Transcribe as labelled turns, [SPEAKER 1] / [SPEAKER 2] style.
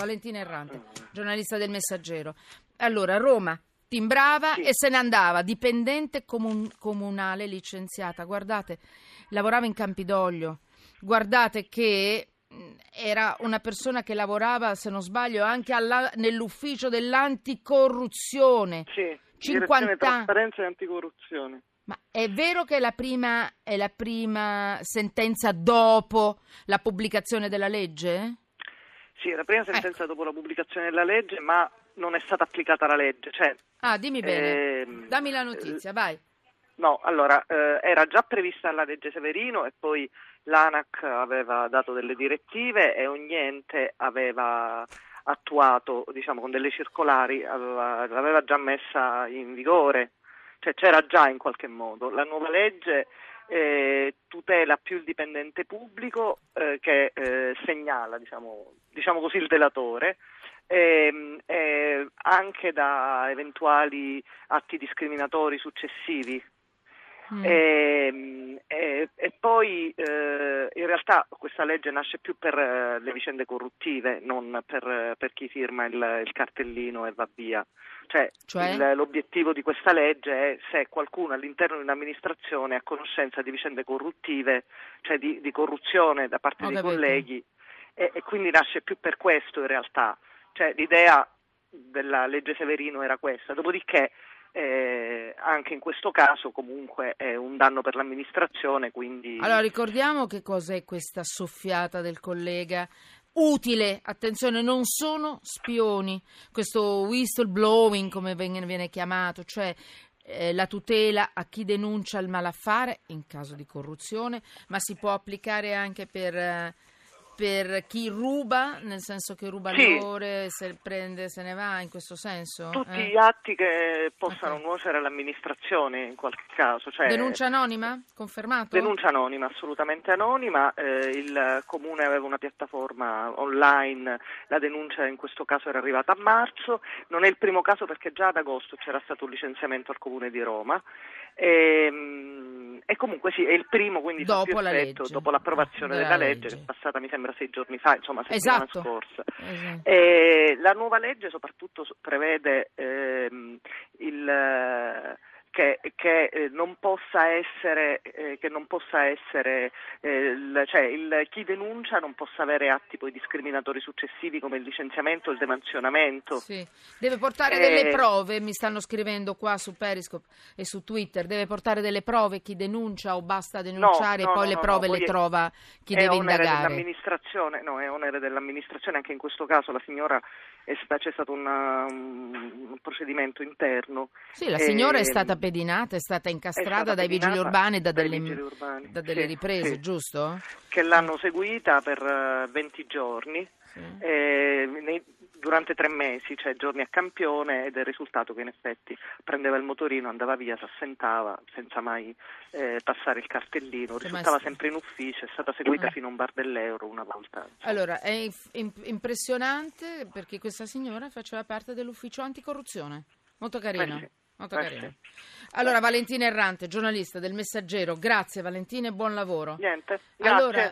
[SPEAKER 1] Valentina Errante, giornalista del Messaggero. Allora, Roma timbrava
[SPEAKER 2] Sì.
[SPEAKER 1] e se ne andava, dipendente comun- comunale licenziata. Guardate, lavorava in Campidoglio. Guardate che mh, era una persona che lavorava, se non sbaglio, anche alla- nell'ufficio dell'anticorruzione.
[SPEAKER 2] Sì,
[SPEAKER 1] 50
[SPEAKER 2] direzione trasparenza e anticorruzione.
[SPEAKER 1] Ma è vero che è la prima, è la prima sentenza dopo la pubblicazione della legge?
[SPEAKER 2] Sì, la prima sentenza dopo la pubblicazione della legge, ma non è stata applicata la legge. Cioè,
[SPEAKER 1] Ah, dimmi bene.
[SPEAKER 2] ehm,
[SPEAKER 1] Dammi la notizia, vai.
[SPEAKER 2] No, allora, eh, era già prevista la legge Severino e poi l'ANAC aveva dato delle direttive e ogni ente aveva attuato, diciamo, con delle circolari, aveva- l'aveva già messa in vigore, cioè c'era già in qualche modo. La nuova legge eh, tutela più il dipendente pubblico eh, che eh, segnala, diciamo, diciamo così, il delatore. ehm, eh, anche da eventuali atti discriminatori successivi
[SPEAKER 1] Mm.
[SPEAKER 2] Ehm, E, e poi eh, in realtà questa legge nasce più per eh, le vicende corruttive, non per, eh, per chi firma il, il cartellino e va via. Cioè,
[SPEAKER 1] Cioè?
[SPEAKER 2] il- l'obiettivo di questa legge è se qualcuno all'interno di un'amministrazione è a conoscenza di vicende corruttive, cioè di, di corruzione da parte
[SPEAKER 1] Ho
[SPEAKER 2] dei
[SPEAKER 1] capito.
[SPEAKER 2] colleghi e, e quindi nasce più per questo in realtà. Cioè, l'idea della legge Severino era questa. Dopodiché eh, anche in questo caso comunque è un danno per l'amministrazione, quindi
[SPEAKER 1] Allora, ricordiamo che cos'è questa soffiata del collega. Utile, attenzione, non sono spioni. Questo whistleblowing, come viene chiamato, cioè eh, la tutela a chi denuncia il malaffare in caso di corruzione, ma si può applicare anche per, eh, per chi ruba, nel senso che ruba
[SPEAKER 2] Sì.
[SPEAKER 1] le ore, se prende, se ne va, in questo senso?
[SPEAKER 2] tutti
[SPEAKER 1] Eh?
[SPEAKER 2] gli atti che possano
[SPEAKER 1] Ok.
[SPEAKER 2] nuocere all'amministrazione in qualche caso. Cioè,
[SPEAKER 1] Denuncia anonima? Confermato?
[SPEAKER 2] Denuncia anonima, assolutamente anonima, eh, il comune aveva una piattaforma online, la denuncia in questo caso era arrivata a marzo, non è il primo caso perché già ad agosto c'era stato un licenziamento al comune di Roma Ehm, e, comunque sì, è il primo quindi
[SPEAKER 1] Dopo
[SPEAKER 2] effetto,
[SPEAKER 1] legge.
[SPEAKER 2] dopo l'approvazione
[SPEAKER 1] Della
[SPEAKER 2] della legge,
[SPEAKER 1] legge.
[SPEAKER 2] che è passata mi sembra sei giorni fa, insomma settimana
[SPEAKER 1] Esatto.
[SPEAKER 2] scorsa.
[SPEAKER 1] Esatto.
[SPEAKER 2] Eh, la nuova legge soprattutto prevede ehm, il, che, che, eh, non possa essere, eh, che non possa essere eh, il- cioè il- chi denuncia non possa avere atti poi discriminatori successivi come il licenziamento o il demansionamento.
[SPEAKER 1] Sì. Deve portare
[SPEAKER 2] Eh,
[SPEAKER 1] delle prove, mi stanno scrivendo qua su Periscope e su Twitter, deve portare delle prove chi denuncia o basta denunciare
[SPEAKER 2] no,
[SPEAKER 1] e poi
[SPEAKER 2] no,
[SPEAKER 1] le
[SPEAKER 2] no,
[SPEAKER 1] prove
[SPEAKER 2] no,
[SPEAKER 1] le trova chi
[SPEAKER 2] è
[SPEAKER 1] deve
[SPEAKER 2] onere
[SPEAKER 1] indagare.
[SPEAKER 2] dell'amministrazione, no, è onere dell'amministrazione, anche in questo caso la signora è sta- c'è stato una- un, un procedimento interno.
[SPEAKER 1] Sì, la signora è
[SPEAKER 2] Ehm,
[SPEAKER 1] stata pedinata, è stata incastrata
[SPEAKER 2] stata
[SPEAKER 1] dai vigili urbani e da delle,
[SPEAKER 2] urbani,
[SPEAKER 1] da delle
[SPEAKER 2] sì,
[SPEAKER 1] riprese,
[SPEAKER 2] sì.
[SPEAKER 1] giusto?
[SPEAKER 2] che l'hanno seguita per eh, 20 giorni,
[SPEAKER 1] Sì.
[SPEAKER 2] eh, nei- durante tre mesi, cioè giorni a campione, ed è il risultato che in effetti prendeva il motorino, andava via, si assentava senza mai eh, passare il cartellino,
[SPEAKER 1] Sì,
[SPEAKER 2] risultava
[SPEAKER 1] è-
[SPEAKER 2] sempre in ufficio, è stata seguita
[SPEAKER 1] Eh.
[SPEAKER 2] fino a un bar dell'euro una volta. insomma.
[SPEAKER 1] Allora, è impressionante perché questa signora faceva parte dell'ufficio anticorruzione. Molto carino.
[SPEAKER 2] Eh sì.
[SPEAKER 1] Molto carino. Allora, Valentina Errante, giornalista del Messaggero, grazie Valentina e buon lavoro.
[SPEAKER 2] Niente, grazie.
[SPEAKER 1] Allora,